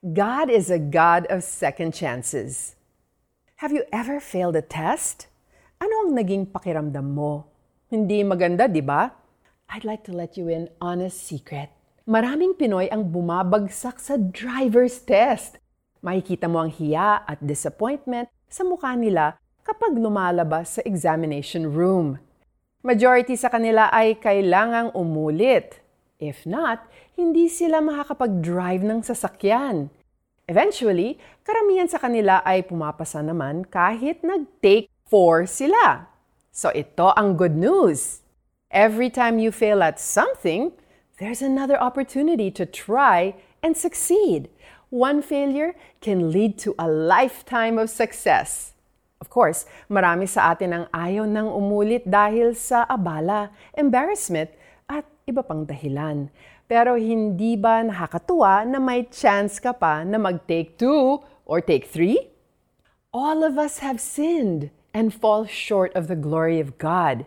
God is a God of second chances. Have you ever failed a test? Ano ang naging pakiramdam mo? Hindi maganda, di ba? I'd like to let you in on a secret. Maraming Pinoy ang bumabagsak sa driver's test. Makikita mo ang hiya at disappointment sa mukha nila kapag lumalabas sa examination room. Majority sa kanila ay kailangang umulit. If not, hindi sila makakapag-drive ng sasakyan. Eventually, karamihan sa kanila ay pumapasa naman kahit nag-take 4 sila. So ito ang good news. Every time you fail at something, there's another opportunity to try and succeed. One failure can lead to a lifetime of success. Of course, marami sa atin ang ayaw nang umulit dahil sa abala, embarrassment, iba pang dahilan. Pero hindi ba nakakatuwa na may chance ka pa na mag-take two or take three? All of us have sinned and fall short of the glory of God.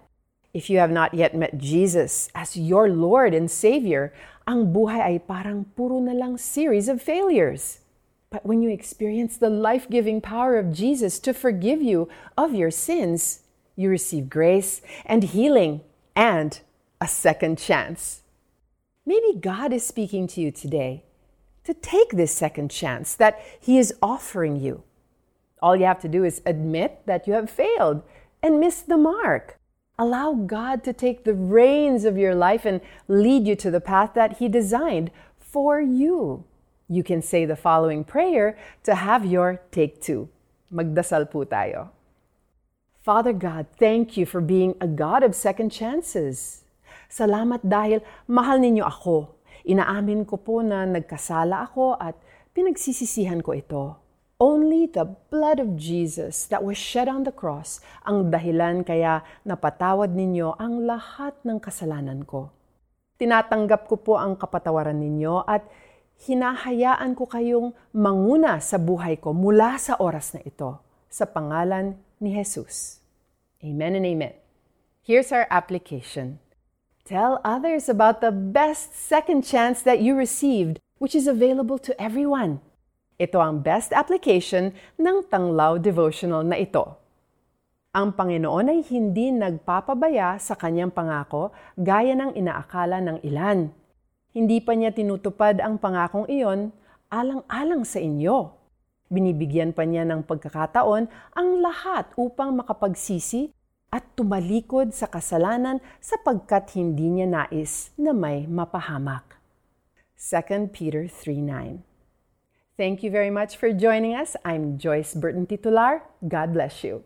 If you have not yet met Jesus as your Lord and Savior, ang buhay ay parang puro na lang series of failures. But when you experience the life giving power of Jesus to forgive you of your sins, you receive grace and healing and a second chance. Maybe God is speaking to you today to take this second chance that He is offering you. All you have to do is admit that you have failed and missed the mark. Allow God to take the reins of your life and lead you to the path that He designed for you. You can say the following prayer to have your take two. Magdasal po tayo. Father God, thank you for being a God of second chances. Salamat dahil mahal ninyo ako. Inaamin ko po na nagkasala ako at pinagsisisihan ko ito. Only the blood of Jesus that was shed on the cross ang dahilan kaya napatawad ninyo ang lahat ng kasalanan ko. Tinatanggap ko po ang kapatawaran ninyo at hinahayaan ko kayong manguna sa buhay ko mula sa oras na ito sa pangalan ni Jesus. Amen and amen. Here's our application. Tell others about the best second chance that you received, which is available to everyone. Ito ang best application ng Tanglaw Devotional na ito. Ang Panginoon ay hindi nagpapabaya sa kanyang pangako gaya ng inaakala ng ilan. Hindi pa niya tinutupad ang pangakong iyon alang-alang sa inyo. Binibigyan pa niya ng pagkakataon ang lahat upang makapagsisi at tumalikod sa kasalanan sapagkat hindi niya nais na may mapahamak. 2 Peter 3.9 Thank you very much for joining us. I'm Joyce Burton Titular. God bless you.